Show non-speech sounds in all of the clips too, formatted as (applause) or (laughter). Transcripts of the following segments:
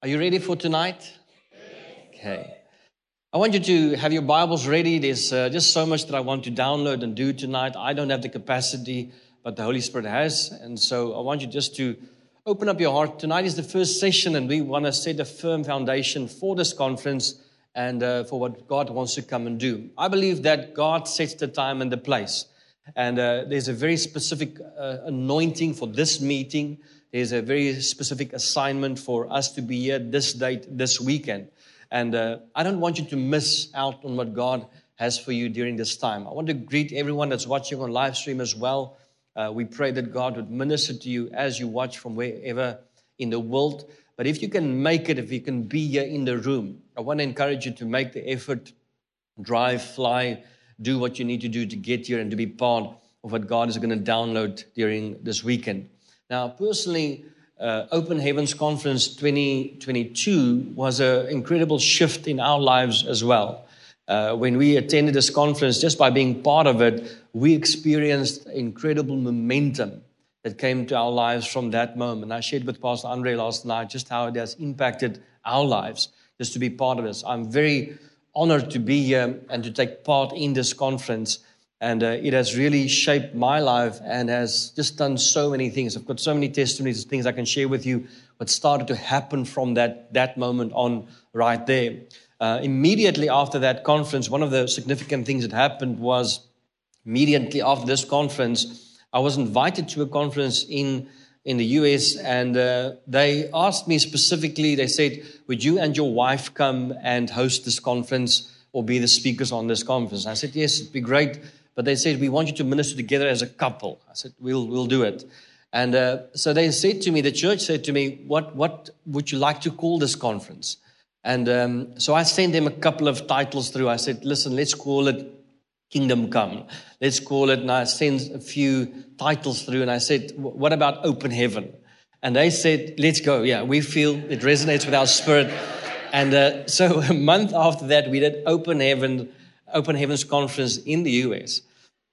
Are you ready for tonight? Okay. I want you to have your Bibles ready. There's uh, just so much that I want to download and do tonight. I don't have the capacity, but the Holy Spirit has. And so I want you just to open up your heart. Tonight is the first session, and we want to set a firm foundation for this conference and uh, for what God wants to come and do. I believe that God sets the time and the place. And uh, there's a very specific uh, anointing for this meeting there's a very specific assignment for us to be here this date, this weekend. And uh, I don't want you to miss out on what God has for you during this time. I want to greet everyone that's watching on live stream as well. Uh, we pray that God would minister to you as you watch from wherever in the world. But if you can make it, if you can be here in the room, I want to encourage you to make the effort, drive, fly, do what you need to do to get here and to be part of what God is going to download during this weekend. Now, personally, uh, Open Heavens Conference 2022 was an incredible shift in our lives as well. Uh, when we attended this conference, just by being part of it, we experienced incredible momentum that came to our lives from that moment. I shared with Pastor Andre last night just how it has impacted our lives, just to be part of this. I'm very honored to be here and to take part in this conference. And uh, it has really shaped my life and has just done so many things. I've got so many testimonies, things I can share with you, what started to happen from that, that moment on right there. Uh, immediately after that conference, one of the significant things that happened was immediately after this conference, I was invited to a conference in, in the US, and uh, they asked me specifically, they said, Would you and your wife come and host this conference or be the speakers on this conference? I said, Yes, it'd be great but they said, We want you to minister together as a couple. I said, We'll, we'll do it. And uh, so they said to me, the church said to me, What, what would you like to call this conference? And um, so I sent them a couple of titles through. I said, Listen, let's call it Kingdom Come. Let's call it. And I sent a few titles through and I said, What about Open Heaven? And they said, Let's go. Yeah, we feel it resonates with our spirit. And uh, (laughs) so a month after that, we did Open Heaven, Open Heavens Conference in the US.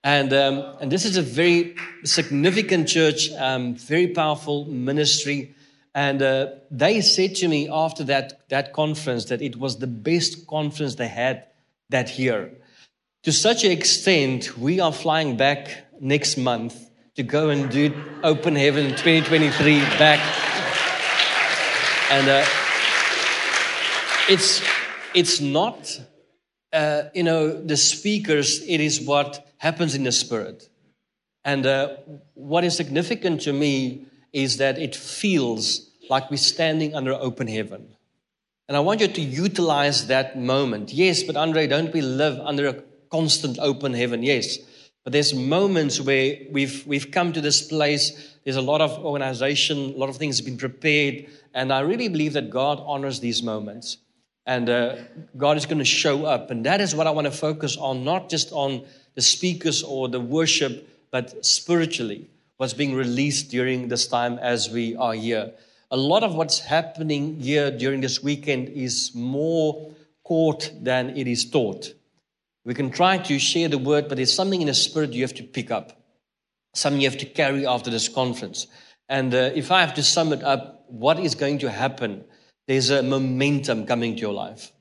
And, um, and this is a very significant church, um, very powerful ministry. And uh, they said to me after that, that conference that it was the best conference they had that year. To such an extent, we are flying back next month to go and do Open Heaven 2023 back. And uh, it's, it's not, uh, you know, the speakers, it is what happens in the spirit. And uh, what is significant to me is that it feels like we're standing under open heaven. And I want you to utilize that moment. Yes, but Andre, don't we live under a constant open heaven? Yes. But there's moments where we've, we've come to this place. There's a lot of organization, a lot of things have been prepared. And I really believe that God honors these moments. And uh, God is going to show up. And that is what I want to focus on, not just on the speakers or the worship, but spiritually, what's being released during this time as we are here. A lot of what's happening here during this weekend is more caught than it is taught. We can try to share the word, but there's something in the spirit you have to pick up, something you have to carry after this conference. And uh, if I have to sum it up, what is going to happen? There's a momentum coming to your life.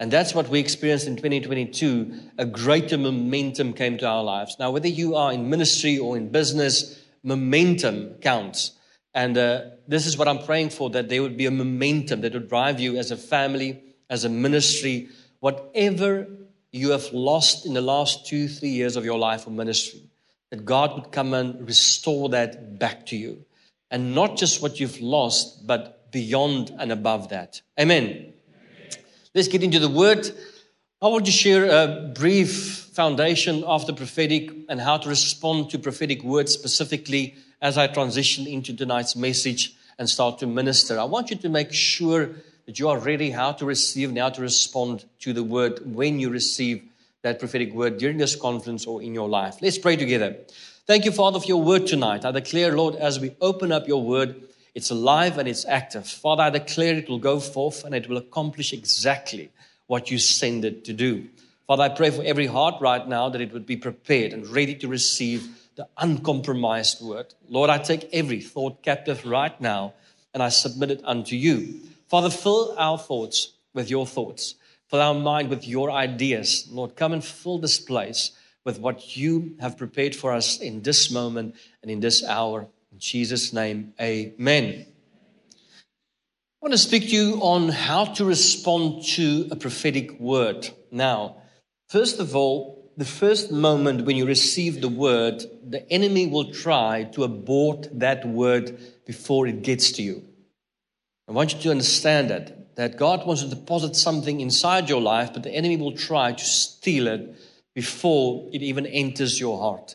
And that's what we experienced in 2022. A greater momentum came to our lives. Now, whether you are in ministry or in business, momentum counts. And uh, this is what I'm praying for that there would be a momentum that would drive you as a family, as a ministry, whatever you have lost in the last two, three years of your life or ministry, that God would come and restore that back to you. And not just what you've lost, but beyond and above that. Amen. Let's get into the word. I want to share a brief foundation of the prophetic and how to respond to prophetic words specifically as I transition into tonight's message and start to minister. I want you to make sure that you are ready how to receive and how to respond to the word when you receive that prophetic word during this conference or in your life. Let's pray together. Thank you, Father, for your word tonight. I declare, Lord, as we open up your word, it's alive and it's active. Father, I declare it will go forth and it will accomplish exactly what you send it to do. Father, I pray for every heart right now that it would be prepared and ready to receive the uncompromised word. Lord, I take every thought captive right now and I submit it unto you. Father, fill our thoughts with your thoughts, fill our mind with your ideas. Lord, come and fill this place with what you have prepared for us in this moment and in this hour. Jesus' name, amen. I want to speak to you on how to respond to a prophetic word. Now, first of all, the first moment when you receive the word, the enemy will try to abort that word before it gets to you. I want you to understand that, that God wants to deposit something inside your life, but the enemy will try to steal it before it even enters your heart.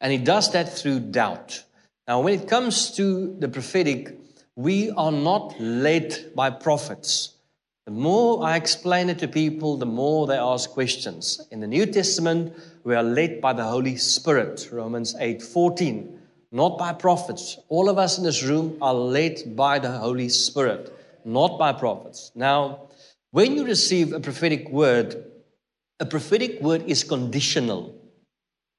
And he does that through doubt. Now, when it comes to the prophetic, we are not led by prophets. The more I explain it to people, the more they ask questions. In the New Testament, we are led by the Holy Spirit, Romans 8 14, not by prophets. All of us in this room are led by the Holy Spirit, not by prophets. Now, when you receive a prophetic word, a prophetic word is conditional.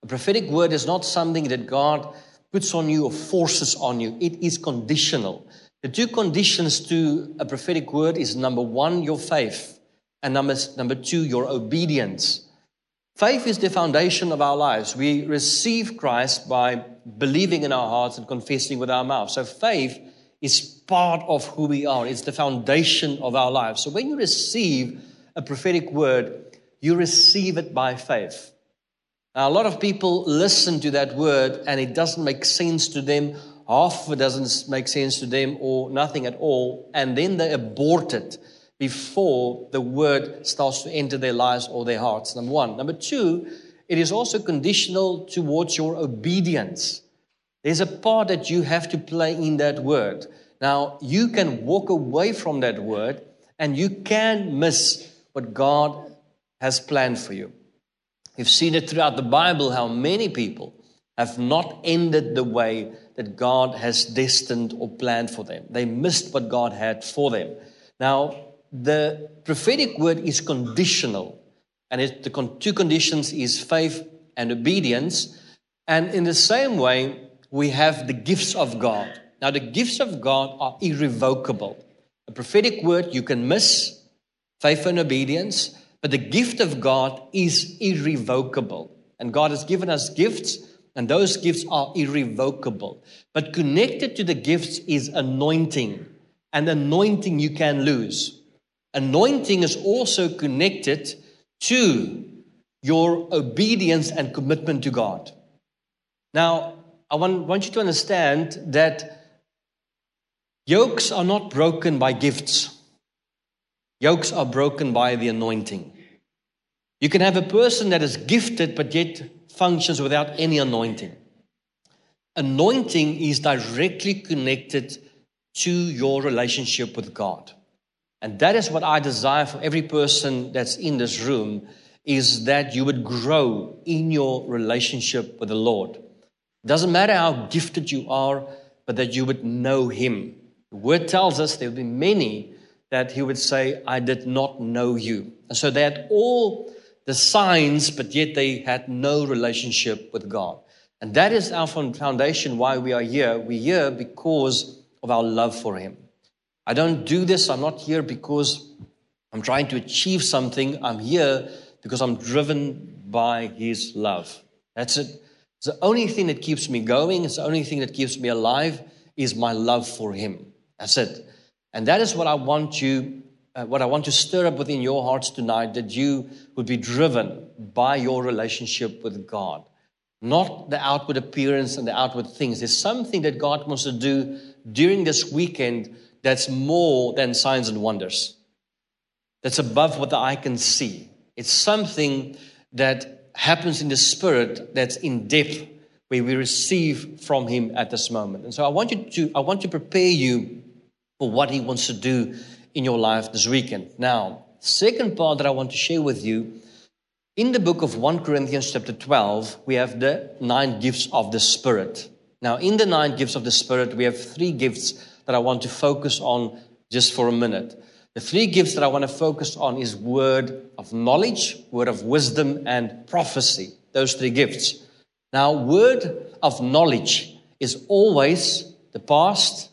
A prophetic word is not something that God puts on you or forces on you, it is conditional. The two conditions to a prophetic word is number one, your faith, and number, number two, your obedience. Faith is the foundation of our lives. We receive Christ by believing in our hearts and confessing with our mouth. So faith is part of who we are. It's the foundation of our lives. So when you receive a prophetic word, you receive it by faith. Now, a lot of people listen to that word and it doesn't make sense to them half of it doesn't make sense to them or nothing at all, and then they abort it before the word starts to enter their lives or their hearts. Number one. Number two, it is also conditional towards your obedience. There's a part that you have to play in that word. Now, you can walk away from that word and you can miss what God has planned for you. We've seen it throughout the Bible how many people have not ended the way that God has destined or planned for them. They missed what God had for them. Now, the prophetic word is conditional, and it, the con- two conditions is faith and obedience. And in the same way, we have the gifts of God. Now, the gifts of God are irrevocable. A prophetic word you can miss, faith and obedience, but the gift of God is irrevocable. And God has given us gifts and those gifts are irrevocable. But connected to the gifts is anointing. And anointing you can lose. Anointing is also connected to your obedience and commitment to God. Now, I want, want you to understand that yokes are not broken by gifts, yokes are broken by the anointing. You can have a person that is gifted but yet functions without any anointing. Anointing is directly connected to your relationship with God. And that is what I desire for every person that's in this room is that you would grow in your relationship with the Lord. It doesn't matter how gifted you are, but that you would know him. The word tells us there will be many that he would say, I did not know you. And so that all the signs, but yet they had no relationship with God. And that is our foundation why we are here. We're here because of our love for Him. I don't do this, I'm not here because I'm trying to achieve something. I'm here because I'm driven by His love. That's it. The only thing that keeps me going, it's the only thing that keeps me alive is my love for Him. That's it. And that is what I want you uh, what I want to stir up within your hearts tonight that you would be driven by your relationship with God, not the outward appearance and the outward things. There's something that God wants to do during this weekend that's more than signs and wonders, that's above what the eye can see. It's something that happens in the spirit that's in depth where we receive from him at this moment. And so I want you to I want to prepare you for what he wants to do in your life this weekend. Now, second part that I want to share with you in the book of 1 Corinthians, chapter 12, we have the nine gifts of the Spirit. Now, in the nine gifts of the Spirit, we have three gifts that I want to focus on just for a minute. The three gifts that I want to focus on is word of knowledge, word of wisdom, and prophecy. Those three gifts. Now, word of knowledge is always the past,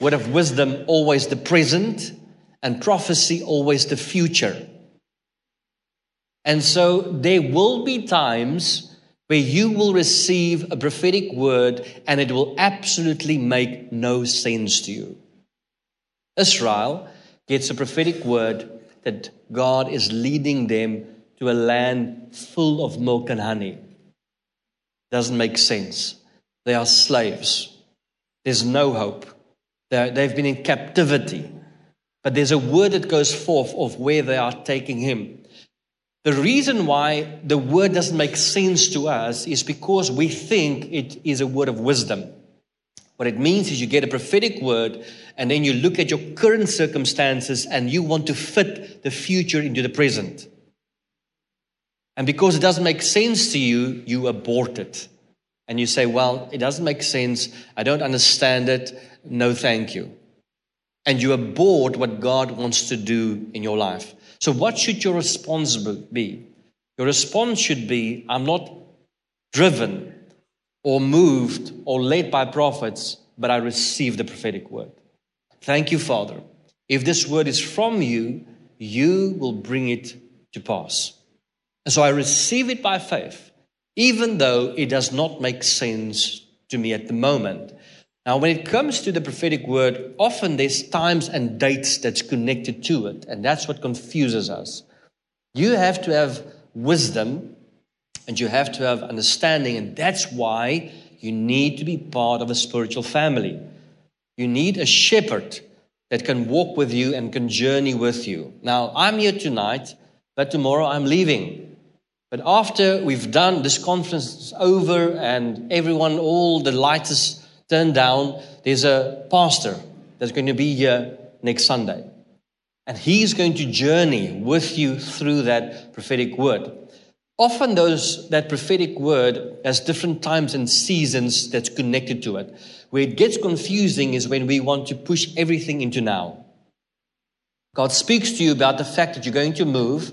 word of wisdom always the present, and prophecy always the future. And so there will be times where you will receive a prophetic word and it will absolutely make no sense to you. Israel gets a prophetic word that God is leading them to a land full of milk and honey. Doesn't make sense. They are slaves. There's no hope. They've been in captivity. But there's a word that goes forth of where they are taking him. The reason why the word doesn't make sense to us is because we think it is a word of wisdom. What it means is you get a prophetic word and then you look at your current circumstances and you want to fit the future into the present. And because it doesn't make sense to you, you abort it. And you say, Well, it doesn't make sense. I don't understand it. No, thank you. And you abort what God wants to do in your life. So, what should your response be? Your response should be I'm not driven or moved or led by prophets, but I receive the prophetic word. Thank you, Father. If this word is from you, you will bring it to pass. And so I receive it by faith, even though it does not make sense to me at the moment. Now, when it comes to the prophetic word, often there's times and dates that's connected to it, and that's what confuses us. You have to have wisdom and you have to have understanding, and that's why you need to be part of a spiritual family. You need a shepherd that can walk with you and can journey with you. Now, I'm here tonight, but tomorrow I'm leaving. But after we've done this conference is over and everyone, all the lights is turned down, there's a pastor that's going to be here next Sunday. And he's going to journey with you through that prophetic word. Often those that prophetic word has different times and seasons that's connected to it. Where it gets confusing is when we want to push everything into now. God speaks to you about the fact that you're going to move,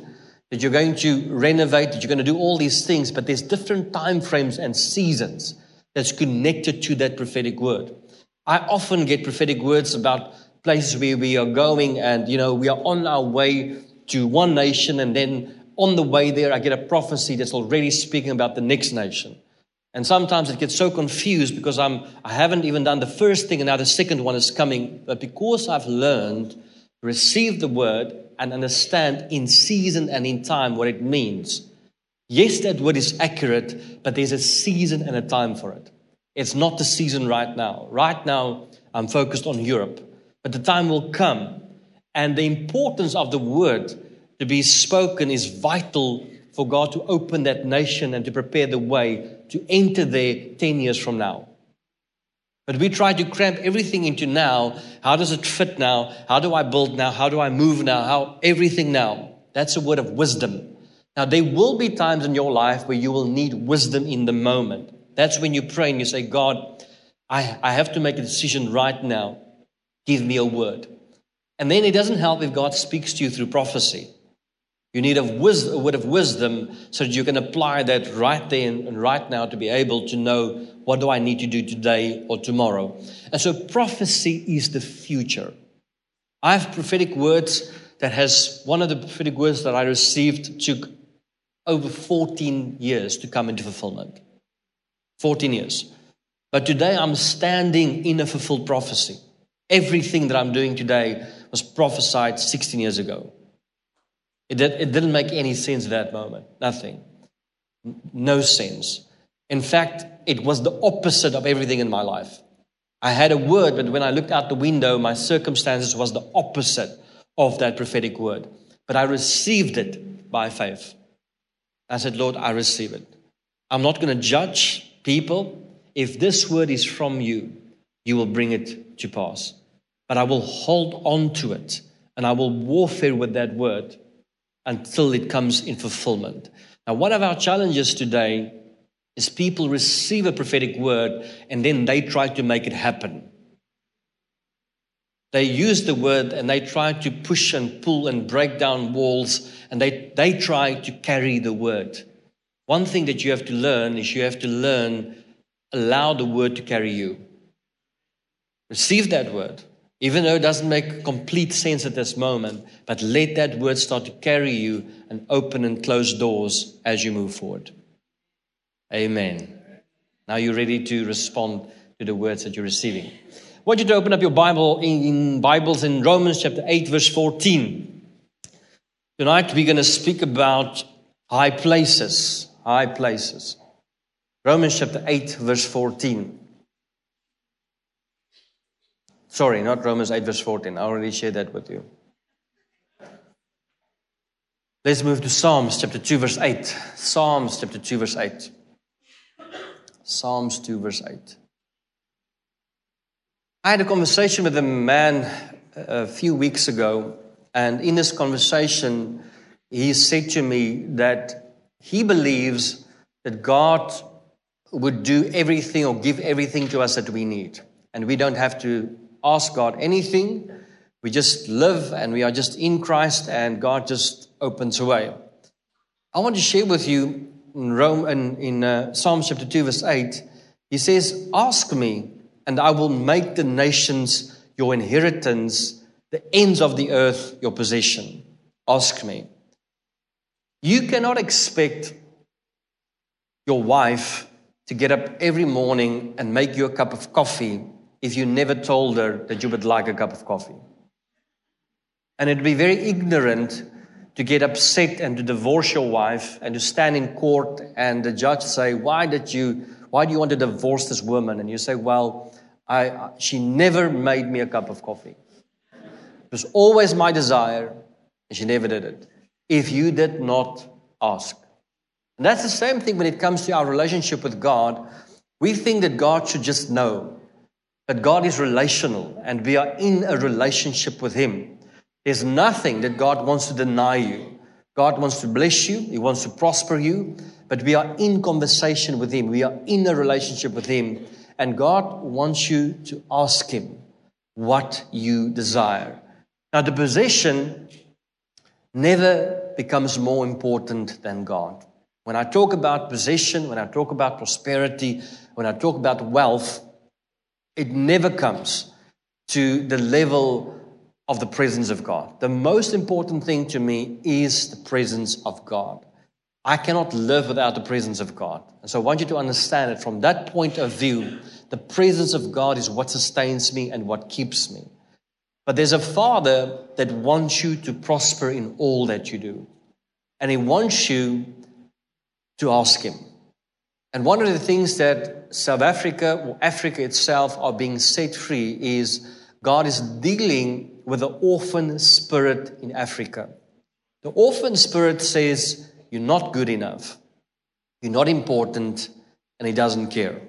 that you're going to renovate, that you're going to do all these things, but there's different time frames and seasons that's connected to that prophetic word. I often get prophetic words about places where we are going and, you know, we are on our way to one nation and then on the way there, I get a prophecy that's already speaking about the next nation. And sometimes it gets so confused because I'm, I haven't even done the first thing and now the second one is coming. But because I've learned, receive the word and understand in season and in time what it means, Yes, that word is accurate, but there's a season and a time for it. It's not the season right now. Right now, I'm focused on Europe, but the time will come. And the importance of the word to be spoken is vital for God to open that nation and to prepare the way to enter there 10 years from now. But we try to cramp everything into now. How does it fit now? How do I build now? How do I move now? How everything now? That's a word of wisdom. Now, there will be times in your life where you will need wisdom in the moment. That's when you pray and you say, God, I, I have to make a decision right now. Give me a word. And then it doesn't help if God speaks to you through prophecy. You need a, a word of wisdom so that you can apply that right then and right now to be able to know what do I need to do today or tomorrow. And so prophecy is the future. I have prophetic words that has one of the prophetic words that I received took over 14 years to come into fulfillment. 14 years. But today I'm standing in a fulfilled prophecy. Everything that I'm doing today was prophesied 16 years ago. It, did, didn't make any sense at that moment. Nothing. No sense. In fact, it was the opposite of everything in my life. I had a word, but when I looked out the window, my circumstances was the opposite of that prophetic word. But I received it by faith. I said, Lord, I receive it. I'm not going to judge people. If this word is from you, you will bring it to pass. But I will hold on to it and I will warfare with that word until it comes in fulfillment. Now, one of our challenges today is people receive a prophetic word and then they try to make it happen. They use the word and they try to push and pull and break down walls and they, they try to carry the word. One thing that you have to learn is you have to learn, allow the word to carry you. Receive that word, Even though it doesn't make complete sense at this moment, but let that word start to carry you and open and close doors as you move forward. Amen. Now you're ready to respond to the words that you're receiving. I want you to open up your Bible in, in Bibles in Romans chapter 8, verse 14. Tonight we're going to speak about high places. High places. Romans chapter 8, verse 14. Sorry, not Romans 8, verse 14. I already shared that with you. Let's move to Psalms chapter 2, verse 8. Psalms chapter 2, verse 8. Psalms 2, verse 8. I had a conversation with a man uh, a few weeks ago, and in this conversation, he said to me that he believes that God would do everything or give everything to us that we need. And we don't have to ask God anything. We just live and we are just in Christ and God just opens a way. I want to share with you in Rome in, in uh, Psalm chapter 2 verse 8. He says, "Ask me and I will make the nations your inheritance, the ends of the earth your possession." Ask me. You cannot expect your wife to get up every morning and make you a cup of coffee if you never told her that you would like a cup of coffee. And it'd be very ignorant to get upset and to divorce your wife and to stand in court and the judge say, Why did you why do you want to divorce this woman? And you say, Well, I, she never made me a cup of coffee. It was always my desire, and she never did it. If you did not ask. And that's the same thing when it comes to our relationship with God. We think that God should just know. But God is relational and we are in a relationship with Him. There's nothing that God wants to deny you. God wants to bless you, He wants to prosper you, but we are in conversation with Him. We are in a relationship with Him. And God wants you to ask Him what you desire. Now, the possession never becomes more important than God. When I talk about possession, when I talk about prosperity, when I talk about wealth, it never comes to the level of the presence of God. The most important thing to me is the presence of God. I cannot live without the presence of God. And so I want you to understand it from that point of view. The presence of God is what sustains me and what keeps me. But there's a father that wants you to prosper in all that you do. And he wants you to ask him. And one of the things that South Africa or Africa itself are being set free is God is dealing with the orphan spirit in Africa. The orphan spirit says, You're not good enough, you're not important, and He doesn't care.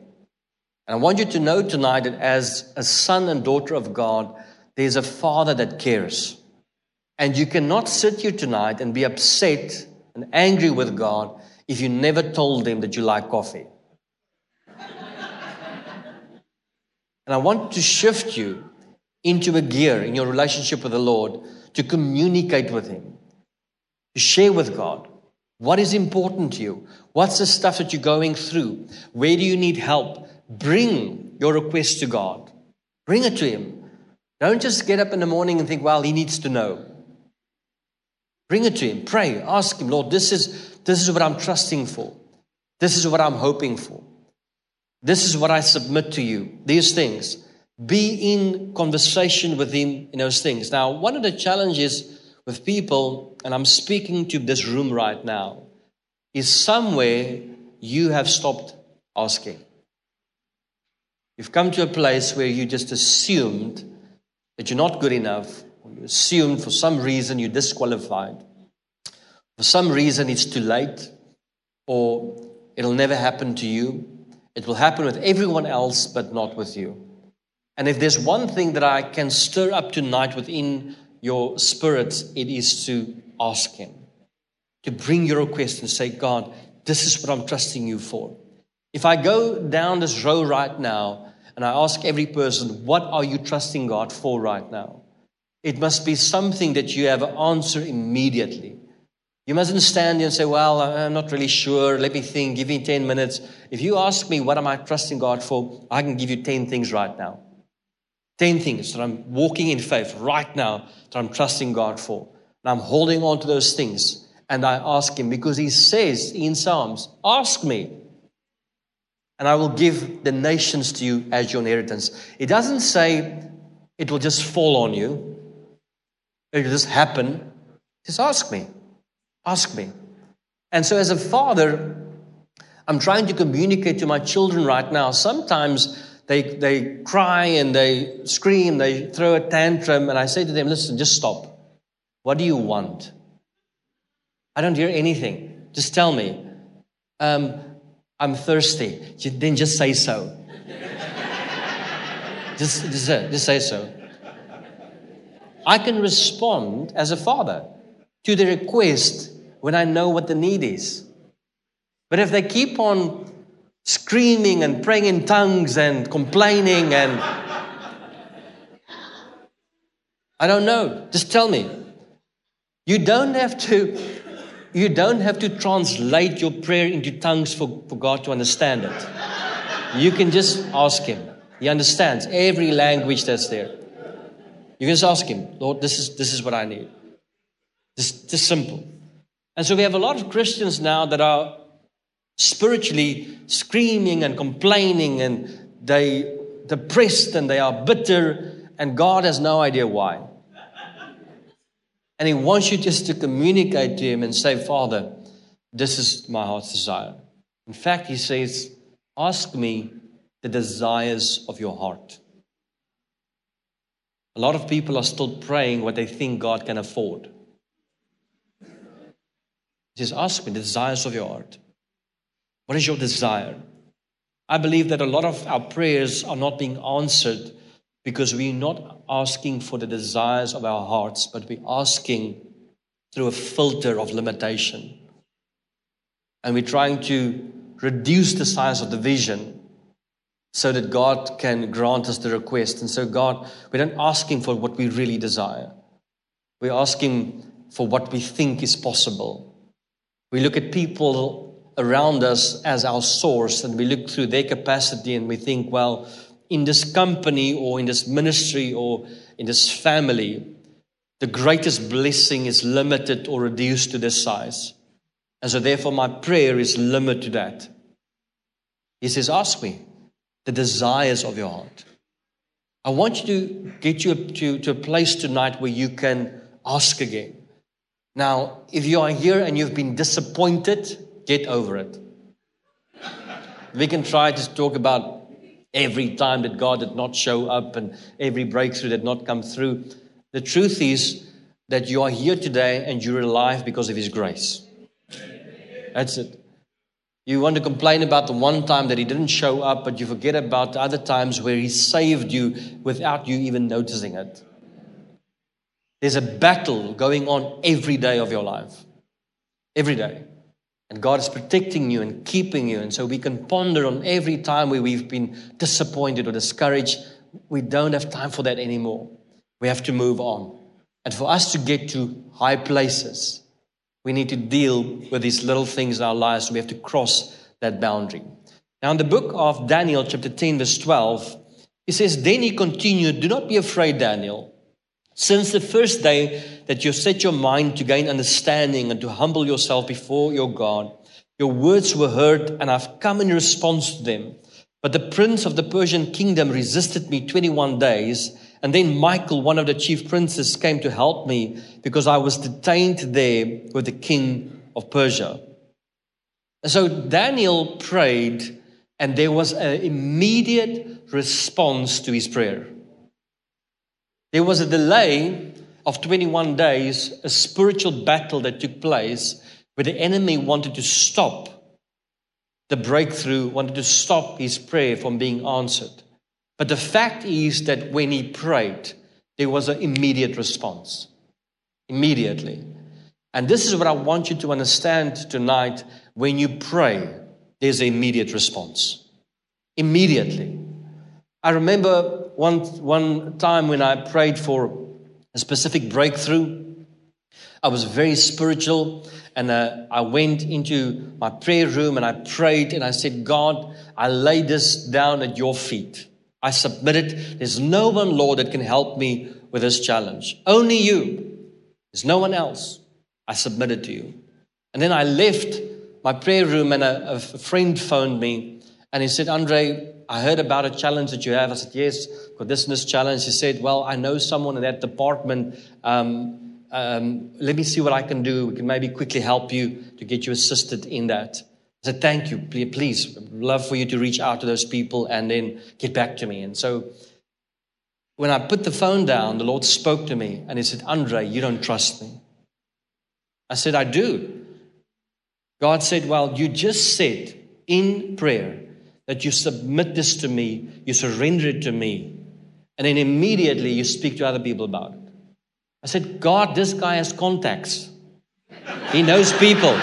And I want you to know tonight that as a son and daughter of God, there's a father that cares. And you cannot sit here tonight and be upset and angry with God if you never told him that you like coffee. (laughs) and I want to shift you into a gear in your relationship with the Lord to communicate with Him, to share with God what is important to you, what's the stuff that you're going through, where do you need help. Bring your request to God, bring it to Him. Don't just get up in the morning and think, well, He needs to know. Bring it to Him, pray, ask Him, Lord, this is this is what I'm trusting for. This is what I'm hoping for. This is what I submit to you. These things. Be in conversation with Him in those things. Now, one of the challenges with people, and I'm speaking to this room right now, is somewhere you have stopped asking. You've come to a place where you just assumed that you're not good enough, or you assume for some reason you're disqualified. For some reason, it's too late, or it'll never happen to you. It will happen with everyone else, but not with you. And if there's one thing that I can stir up tonight within your spirit, it is to ask Him, to bring your request and say, God, this is what I'm trusting you for. If I go down this row right now and I ask every person, what are you trusting God for right now? It must be something that you have an answer immediately. You mustn't stand there and say, Well, I'm not really sure. Let me think. Give me 10 minutes. If you ask me, What am I trusting God for? I can give you 10 things right now. 10 things that I'm walking in faith right now that I'm trusting God for. And I'm holding on to those things. And I ask Him because He says in Psalms, Ask me, and I will give the nations to you as your inheritance. It doesn't say it will just fall on you, it will just happen. Just ask me. Ask me. And so, as a father, I'm trying to communicate to my children right now. Sometimes they, they cry and they scream, they throw a tantrum, and I say to them, Listen, just stop. What do you want? I don't hear anything. Just tell me. Um, I'm thirsty. Then just say so. just, just, uh, just say so. I can respond as a father to the request when I know what the need is. But if they keep on screaming and praying in tongues and complaining and I don't know, just tell me. You don't have to you don't have to translate your prayer into tongues for, for God to understand it. You can just ask him. He understands every language that's there. You can just ask him, Lord, this is this is what I need. Just, just simple. And so we have a lot of Christians now that are spiritually screaming and complaining and they depressed and they are bitter and God has no idea why. And he wants you just to communicate to him and say, Father, this is my heart's desire. In fact, he says, Ask me the desires of your heart. A lot of people are still praying what they think God can afford. He says, Ask me the desires of your heart. What is your desire? I believe that a lot of our prayers are not being answered because we're not asking for the desires of our hearts, but we're asking through a filter of limitation. And we're trying to reduce the size of the vision so that God can grant us the request. And so, God, we're not asking for what we really desire, we're asking for what we think is possible. We look at people around us as our source and we look through their capacity and we think, well, in this company or in this ministry or in this family, the greatest blessing is limited or reduced to this size. And so, therefore, my prayer is limited to that. He says, Ask me the desires of your heart. I want you to get you to, to a place tonight where you can ask again. Now, if you are here and you've been disappointed, get over it. We can try to talk about every time that God did not show up and every breakthrough did not come through. The truth is that you are here today and you're alive because of His grace. That's it. You want to complain about the one time that He didn't show up, but you forget about the other times where He saved you without you even noticing it. There's a battle going on every day of your life. Every day. And God is protecting you and keeping you. And so we can ponder on every time where we've been disappointed or discouraged. We don't have time for that anymore. We have to move on. And for us to get to high places, we need to deal with these little things in our lives. We have to cross that boundary. Now, in the book of Daniel, chapter 10, verse 12, it says, Then he continued, Do not be afraid, Daniel. Since the first day that you set your mind to gain understanding and to humble yourself before your God, your words were heard, and I've come in response to them. But the prince of the Persian kingdom resisted me 21 days. And then Michael, one of the chief princes, came to help me because I was detained there with the king of Persia. So Daniel prayed, and there was an immediate response to his prayer. There was a delay of 21 days, a spiritual battle that took place where the enemy wanted to stop the breakthrough, wanted to stop his prayer from being answered. But the fact is that when he prayed, there was an immediate response. Immediately. And this is what I want you to understand tonight. When you pray, there's an immediate response. Immediately. I remember one, one time when I prayed for a specific breakthrough. I was very spiritual and uh, I went into my prayer room and I prayed and I said, God, I lay this down at your feet. I submitted. There's no one, Lord, that can help me with this challenge. Only you. There's no one else. I submitted to you. And then I left my prayer room, and a, a friend phoned me and he said, Andre, I heard about a challenge that you have. I said, Yes, got this and this challenge. He said, Well, I know someone in that department. Um, um, let me see what I can do. We can maybe quickly help you to get you assisted in that. I said, Thank you. Please, love for you to reach out to those people and then get back to me. And so when I put the phone down, the Lord spoke to me and He said, Andre, you don't trust me. I said, I do. God said, Well, you just said in prayer that you submit this to me, you surrender it to me, and then immediately you speak to other people about it. I said, God, this guy has contacts. He knows people.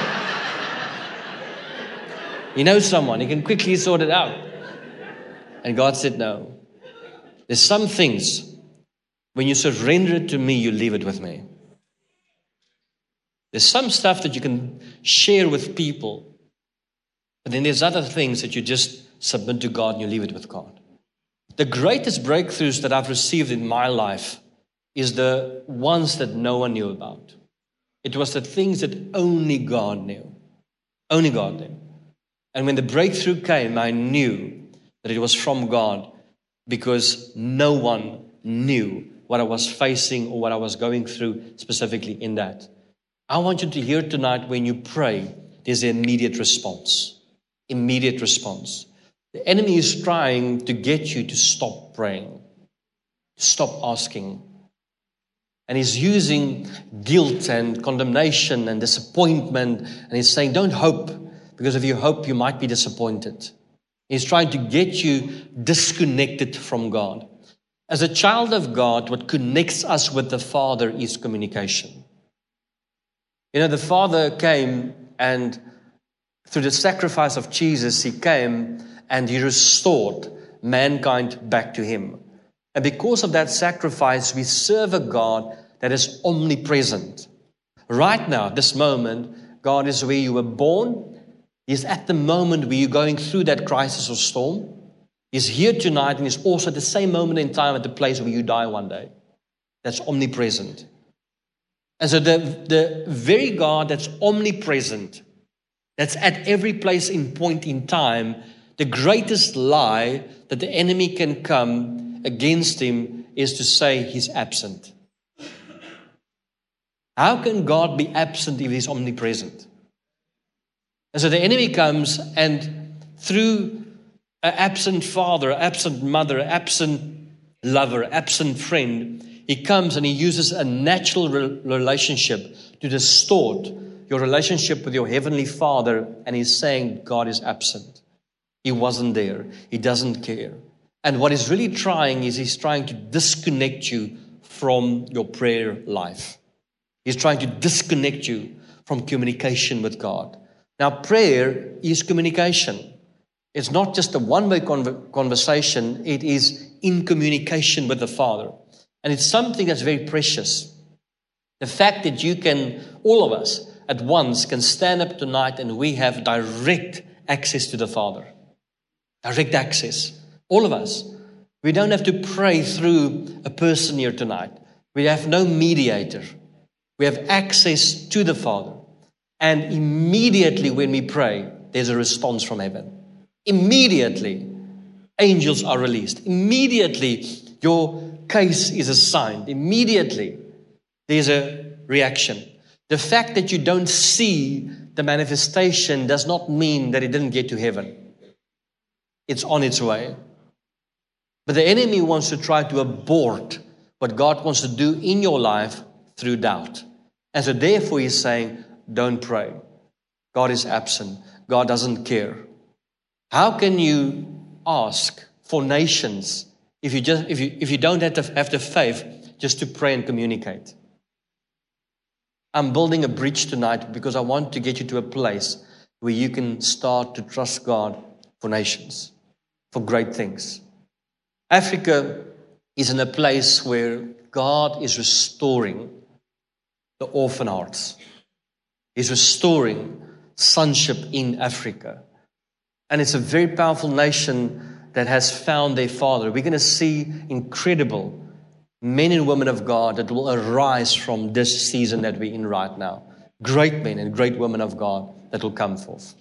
He knows someone. He can quickly sort it out. And God said, No. There's some things, when you surrender it to me, you leave it with me. There's some stuff that you can share with people, but then there's other things that you just submit to God and you leave it with God. The greatest breakthroughs that I've received in my life is the ones that no one knew about. It was the things that only God knew. Only God knew. And when the breakthrough came, I knew that it was from God because no one knew what I was facing or what I was going through specifically in that. I want you to hear tonight when you pray, there's an immediate response. Immediate response. The enemy is trying to get you to stop praying, stop asking. And he's using guilt and condemnation and disappointment. And he's saying, Don't hope, because if you hope, you might be disappointed. He's trying to get you disconnected from God. As a child of God, what connects us with the Father is communication. You know, the Father came and through the sacrifice of Jesus, He came and he restored mankind back to him. And because of that sacrifice, we serve a God that is omnipresent. Right now, this moment, God is where you were born. He's at the moment where you're going through that crisis or storm. He's here tonight and he's also at the same moment in time at the place where you die one day. That's omnipresent. And so the, the very God that's omnipresent, that's at every place in point in time, the greatest lie that the enemy can come against him is to say he's absent. How can God be absent if he's omnipresent? And so the enemy comes and through an absent father, absent mother, absent lover, absent friend, he comes and he uses a natural relationship to distort your relationship with your heavenly father, and he's saying God is absent. He wasn't there. He doesn't care. And what he's really trying is he's trying to disconnect you from your prayer life. He's trying to disconnect you from communication with God. Now, prayer is communication. It's not just a one way conversation, it is in communication with the Father. And it's something that's very precious. The fact that you can, all of us at once, can stand up tonight and we have direct access to the Father direct access. All of us. We don't have to pray through a person here tonight. We have no mediator. We have access to the Father. And immediately when we pray, there's a response from heaven. Immediately, angels are released. Immediately, your case is assigned. Immediately, there's a reaction. The fact that you don't see the manifestation does not mean that it didn't get to heaven. It's on its way. But the enemy wants to try to abort what God wants to do in your life through doubt. And so, therefore, he's saying, don't pray. God is absent. God doesn't care. How can you ask for nations if you, just, if you, if you don't have, to have the faith just to pray and communicate? I'm building a bridge tonight because I want to get you to a place where you can start to trust God for nations for great things. Africa is in a place where God is restoring the orphan hearts. He's restoring sonship in Africa. And it's a very powerful nation that has found their father. We're going to see incredible men and women of God that will arise from this season that we're in right now. Great men and great women of God that will come forth.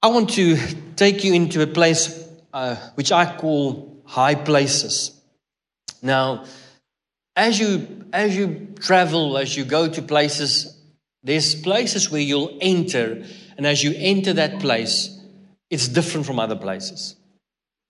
I want to take you into a place uh, which I call high places. Now, as you as you travel, as you go to places, there's places where you'll enter, and as you enter that place, it's different from other places.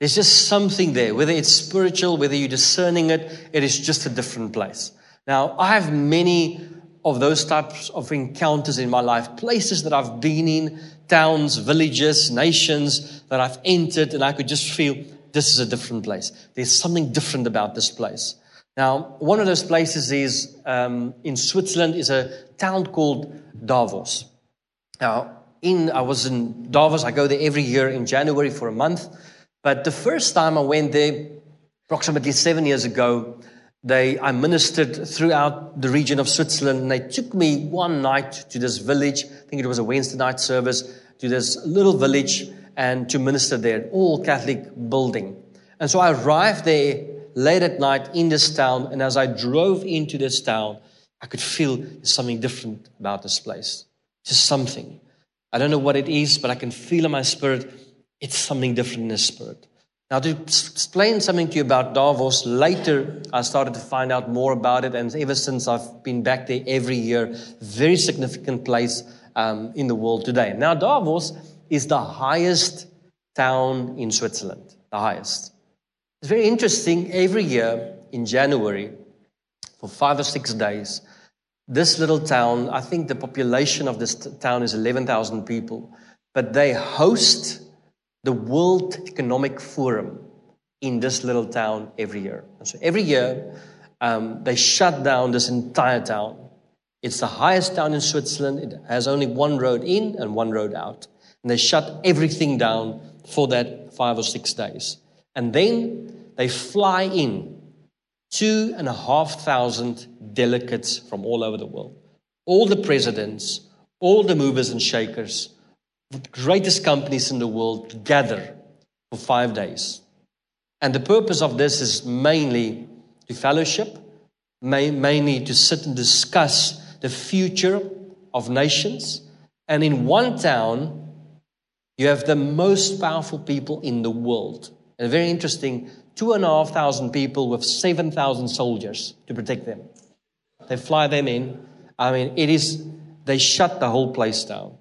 There's just something there, whether it's spiritual, whether you're discerning it, it is just a different place. Now, I have many of those types of encounters in my life, places that I've been in, towns, villages, nations that I've entered, and I could just feel this is a different place. There's something different about this place. Now, one of those places is um, in Switzerland, is a town called Davos. Now, in I was in Davos. I go there every year in January for a month. But the first time I went there, approximately seven years ago, they, I ministered throughout the region of Switzerland, and they took me one night to this village. I think it was a Wednesday night service to this little village and to minister there, all Catholic building. And so I arrived there late at night in this town, and as I drove into this town, I could feel something different about this place. Just something. I don't know what it is, but I can feel in my spirit it's something different in the spirit. Now, to explain something to you about Davos, later I started to find out more about it, and ever since I've been back there every year, very significant place um, in the world today. Now, Davos is the highest town in Switzerland, the highest. It's very interesting. Every year in January, for five or six days, this little town, I think the population of this t- town is 11,000 people, but they host the World Economic Forum in this little town every year. And so every year, um, they shut down this entire town. It's the highest town in Switzerland. It has only one road in and one road out. And they shut everything down for that five or six days. And then they fly in two and a half thousand delegates from all over the world. All the presidents, all the movers and shakers, the greatest companies in the world gather for five days. And the purpose of this is mainly to fellowship, mainly to sit and discuss the future of nations. And in one town, you have the most powerful people in the world. And very interesting, two and a half thousand people with 7,000 soldiers to protect them. They fly them in. I mean, it is, they shut the whole place down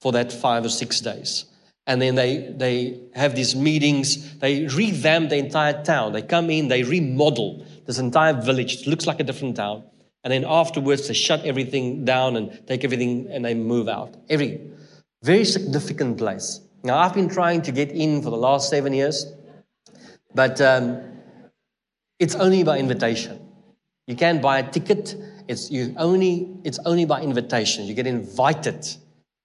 for that five or six days. And then they, they have these meetings. They revamp the entire town. They come in, they remodel this entire village. It looks like a different town. And then afterwards, they shut everything down and take everything and they move out. Every very significant place. Now, I've been trying to get in for the last seven years, but um, it's only by invitation. You can't buy a ticket. It's, you only, it's only by invitation. You get invited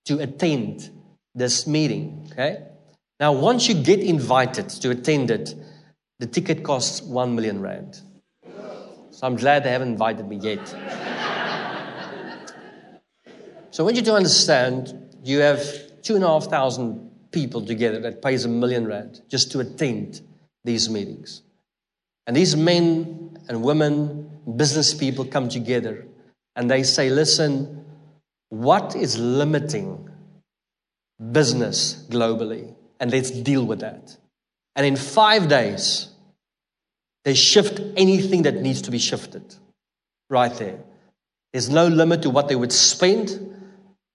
to attend this meeting. Okay? Now, once you get invited to attend it, the ticket costs one million rand. So I'm glad they haven't invited me yet. so, I want you to understand you have two and a half thousand people together that pays a million rand just to attend these meetings. And these men and women, business people come together and they say, listen, what is limiting business globally? And let's deal with that. And in five days, they shift anything that needs to be shifted right there. There's no limit to what they would spend.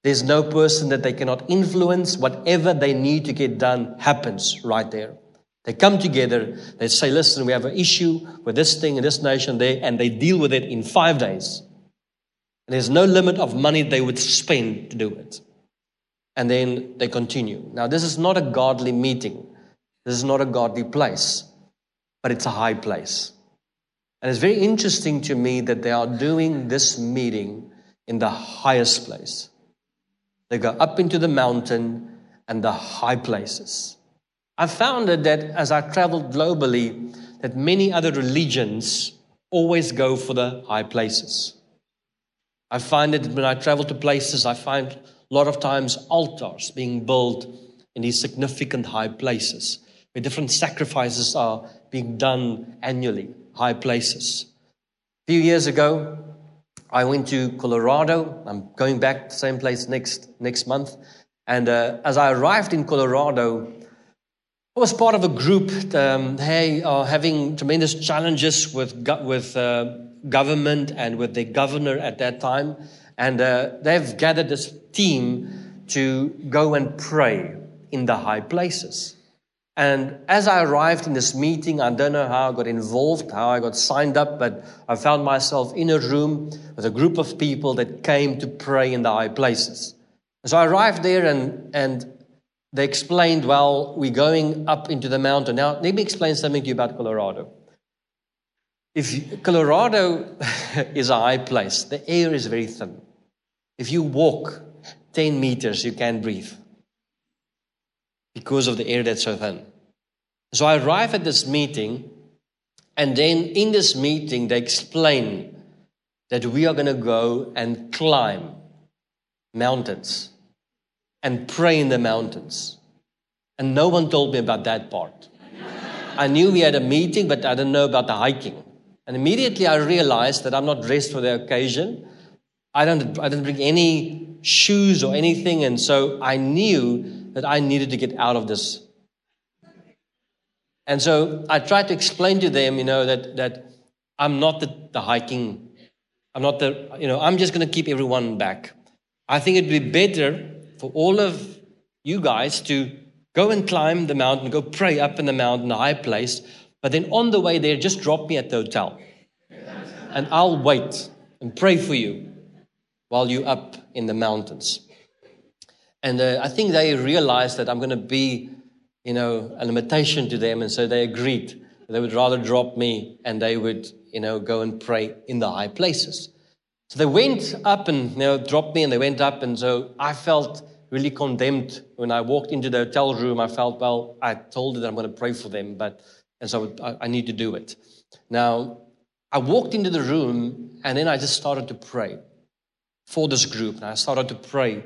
There's no person that they cannot influence. Whatever they need to get done happens right there. They come together, they say, listen, we have an issue with this thing in this nation there, and they deal with it in five days. And there's no limit of money they would spend to do it. And then they continue. Now, this is not a godly meeting. This is not a godly place, but it's a high place. And it's very interesting to me that they are doing this meeting in the highest place. They go up into the mountain and the high places. I found that as I traveled globally, that many other religions always go for the high places. I find that when I travel to places, I find a lot of times altars being built in these significant high places. where different sacrifices are being done annually, high places. A few years ago, I went to Colorado. I'm going back to the same place next, next month. And uh, as I arrived in Colorado, I was part of a group. Um, they are having tremendous challenges with, with uh, government and with the governor at that time. And uh, they've gathered this team to go and pray in the high places. And as I arrived in this meeting, I don't know how I got involved, how I got signed up, but I found myself in a room with a group of people that came to pray in the high places. So I arrived there and, and they explained, well, we're going up into the mountain. Now, let me explain something to you about Colorado. If Colorado (laughs) is a high place, the air is very thin. If you walk 10 meters, you can't breathe because of the air that's so thin. So I arrive at this meeting, and then in this meeting, they explain that we are going to go and climb mountains and pray in the mountains. And no one told me about that part. I knew we had a meeting, but I didn't know about the hiking. And immediately I realized that I'm not dressed for the occasion. I, don't, I didn't bring any shoes or anything. And so I knew that I needed to get out of this. And so I tried to explain to them, you know, that, that I'm not the, the hiking, I'm not the, you know, I'm just going to keep everyone back. I think it'd be better for all of you guys to go and climb the mountain, go pray up in the mountain, a high place, but then on the way there, just drop me at the hotel. And I'll wait and pray for you while you're up in the mountains. And uh, I think they realized that I'm going to be, you know, a limitation to them. And so they agreed. They would rather drop me and they would, you know, go and pray in the high places. So they went up and, you know, dropped me and they went up. And so I felt really condemned when I walked into the hotel room. I felt, well, I told them that I'm going to pray for them, but, and so I, I need to do it. Now, I walked into the room and then I just started to pray for this group. And I started to pray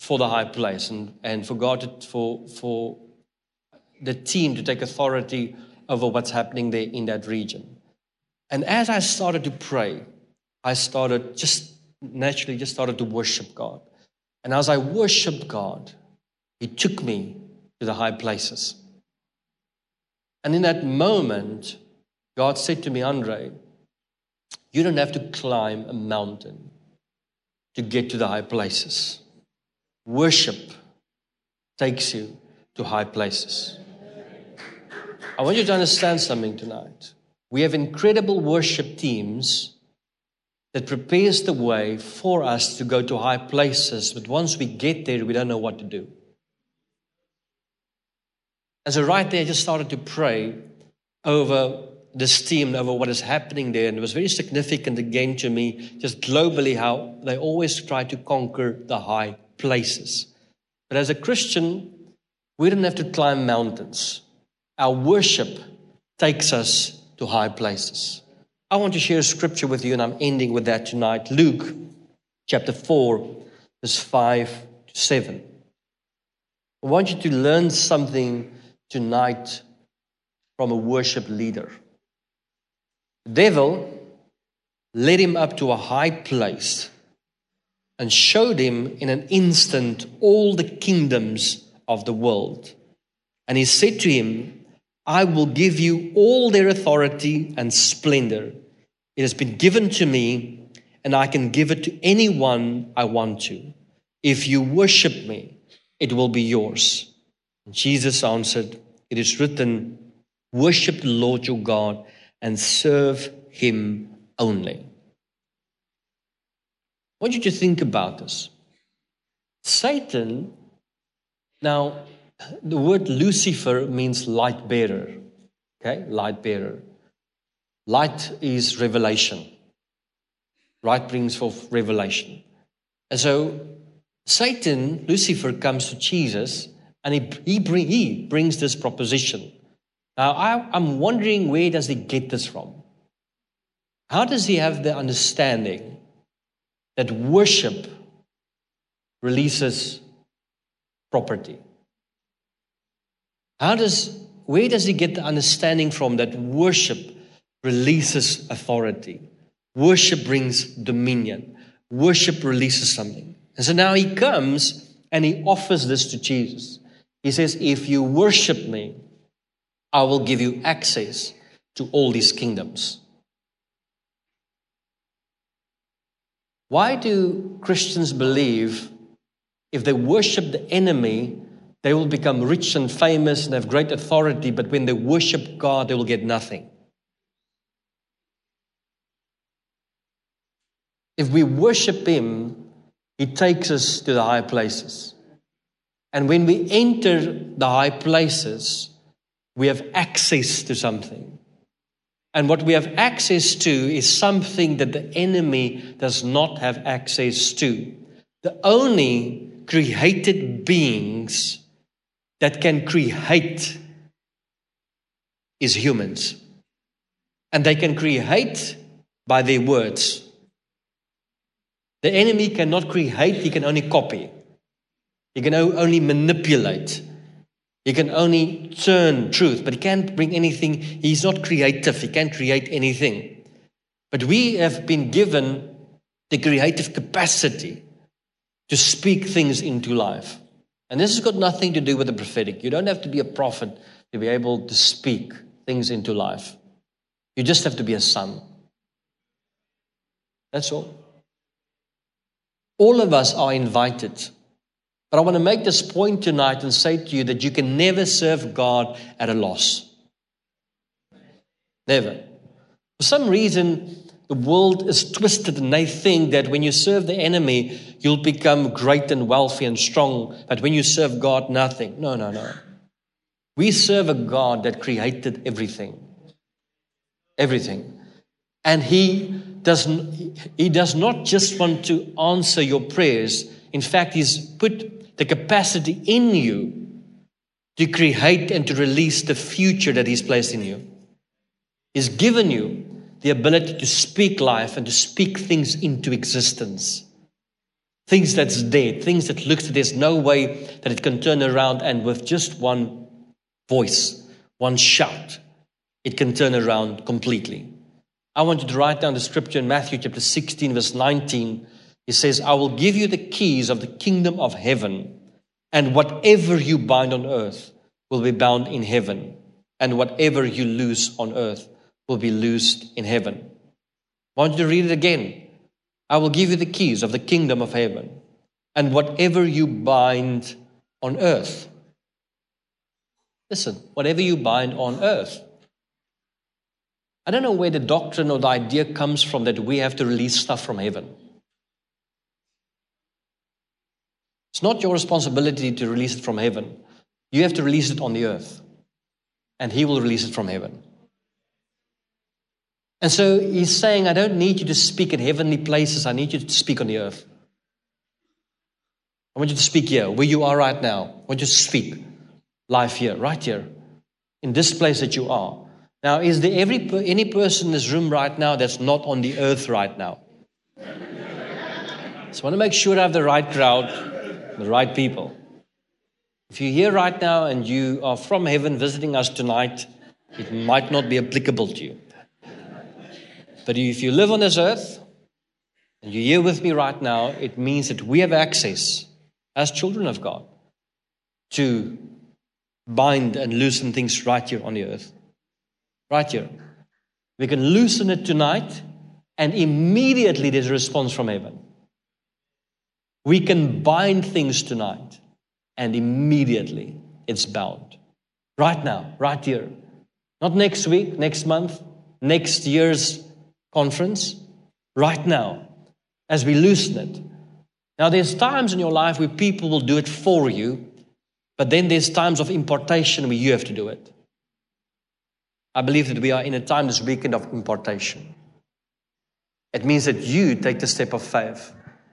for the high place and, and for God, to, for, for the team to take authority over what's happening there in that region. And as I started to pray, I started just naturally just started to worship God. And as I worshiped God, He took me to the high places. And in that moment, God said to me, Andre, you don't have to climb a mountain to get to the high places. Worship takes you to high places. I want you to understand something tonight. We have incredible worship teams that prepares the way for us to go to high places, but once we get there, we don't know what to do. And so, right there, I just started to pray over this team, over what is happening there. And it was very significant again to me, just globally, how they always try to conquer the high places. But as a Christian, we don't have to climb mountains. Our worship takes us to high places. I want to share a scripture with you, and I'm ending with that tonight. Luke chapter 4, verse 5 to 7. I want you to learn something tonight from a worship leader. The devil led him up to a high place and showed him in an instant all the kingdoms of the world. And he said to him, I will give you all their authority and splendor. It has been given to me, and I can give it to anyone I want to. If you worship me, it will be yours. Jesus answered, It is written, Worship the Lord your God and serve him only. I want you to think about this. Satan, now, the word Lucifer means light bearer. Okay, light bearer. Light is revelation. Light brings forth revelation. And so Satan, Lucifer, comes to Jesus and he, he, bring, he brings this proposition. Now, I, I'm wondering where does he get this from? How does he have the understanding that worship releases property? How does where does he get the understanding from that worship releases authority? Worship brings dominion. Worship releases something. And so now he comes and he offers this to Jesus. He says, If you worship me, I will give you access to all these kingdoms. Why do Christians believe if they worship the enemy, they will become rich and famous and have great authority, but when they worship God, they will get nothing? If we worship Him, He takes us to the high places. And when we enter the high places, we have access to something. And what we have access to is something that the enemy does not have access to. The only created beings that can create is humans. And they can create by their words. The enemy cannot create, he can only copy. He can only manipulate. He can only turn truth, but he can't bring anything. He's not creative. He can't create anything. But we have been given the creative capacity to speak things into life. And this has got nothing to do with the prophetic. You don't have to be a prophet to be able to speak things into life. You just have to be a son. That's all. All of us are invited but I want to make this point tonight and say to you that you can never serve God at a loss. Never. For some reason, the world is twisted and they think that when you serve the enemy, you'll become great and wealthy and strong. But when you serve God, nothing. No, no, no. We serve a God that created everything. Everything. And He does, he does not just want to answer your prayers. In fact, He's put the capacity in you to create and to release the future that He's placed in you. He's given you the ability to speak life and to speak things into existence. Things that's dead, things that looks that there's no way that it can turn around, and with just one voice, one shout, it can turn around completely. I want you to write down the scripture in Matthew chapter 16, verse 19 he says, I will give you the keys of the kingdom of heaven, and whatever you bind on earth will be bound in heaven, and whatever you loose on earth will be loosed in heaven. I want you to read it again. I will give you the keys of the kingdom of heaven, and whatever you bind on earth. Listen, whatever you bind on earth. I don't know where the doctrine or the idea comes from that we have to release stuff from heaven. It's not your responsibility to release it from heaven. You have to release it on the earth, and He will release it from heaven. And so He's saying, I don't need you to speak in heavenly places, I need you to speak on the earth. I want you to speak here, where you are right now. I want you to speak life here, right here, in this place that you are. Now, is there every, any person in this room right now that's not on the earth right now? (laughs) So I want to make sure I have the right crowd the right people. If you're here right now and you are from heaven visiting us tonight, it might not be applicable to you. But if you live on this earth and you're here with me right now, it means that we have access as children of God to bind and loosen things right here on the earth. Right here. We can loosen it tonight, and immediately there's a response from heaven. We can bind things tonight and immediately it's bound. Right now, right here. Not next week, next month, next year's conference. Right now, as we loosen it. Now, there's times in your life where people will do it for you, but then there's times of impartation where you have to do it. I believe that we are in a time this weekend of impartation. It means that you take the step of faith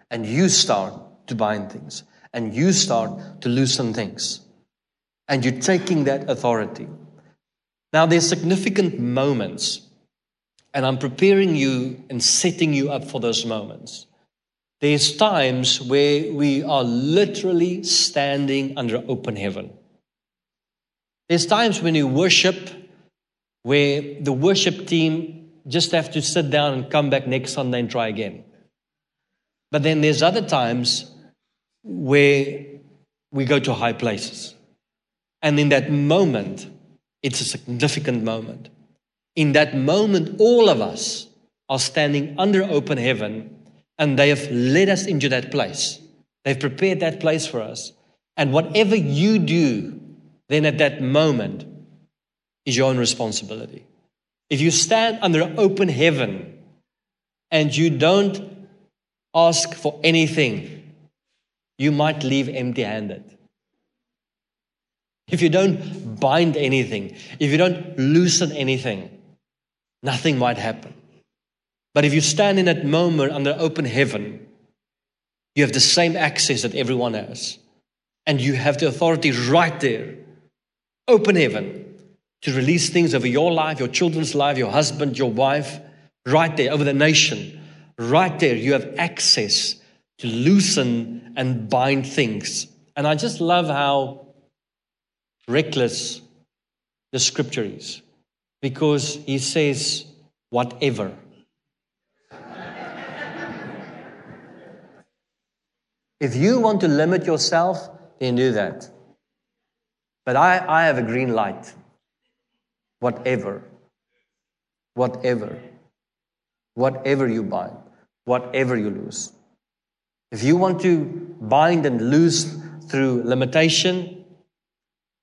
and you start to bind things and you start to loosen things and you're taking that authority. Now, there's significant moments, and I'm preparing you and setting you up for those moments. There's times where we are literally standing under open heaven. There's times when you worship where the worship team just have to sit down and come back next Sunday and try again. But then there's other times where we go to high places. And in that moment, it's a significant moment. In that moment, all of us are standing under open heaven and they have led us into that place. They've prepared that place for us. And whatever you do, then at that moment is your own responsibility. If you stand under open heaven and you don't ask for anything, you might leave empty handed. If you don't bind anything, if you don't loosen anything, nothing might happen. But if you stand in that moment under open heaven, you have the same access that everyone has. And you have the authority right there, open heaven, to release things over your life, your children's life, your husband, your wife, right there, over the nation. Right there, you have access to loosen and bind things. And I just love how reckless the scripture is because he says, whatever. (laughs) if you want to limit yourself, then do that. But I, I have a green light. Whatever. Whatever. Whatever you bind, whatever you lose. If you want to bind and lose through limitation,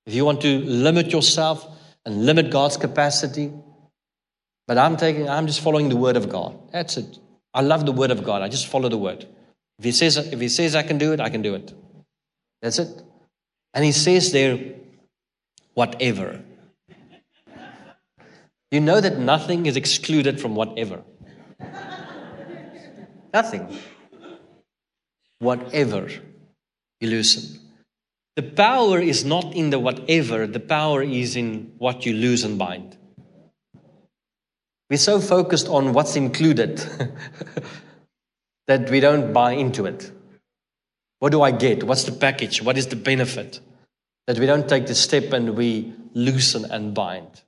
if you want to limit yourself and limit God's capacity, but I'm taking, I'm just following the word of God. That's it. I love the word of God. I just follow the word. If he says, if he says I can do it, I can do it. That's it. And he says there, whatever. You know that nothing is excluded from whatever. Nothing. Whatever loosen. The power is not in the whatever, the power is in what you lose and bind. We're so focused on what's included (laughs) that we don't buy into it. What do I get? What's the package? What is the benefit? That we don't take the step and we loosen and bind.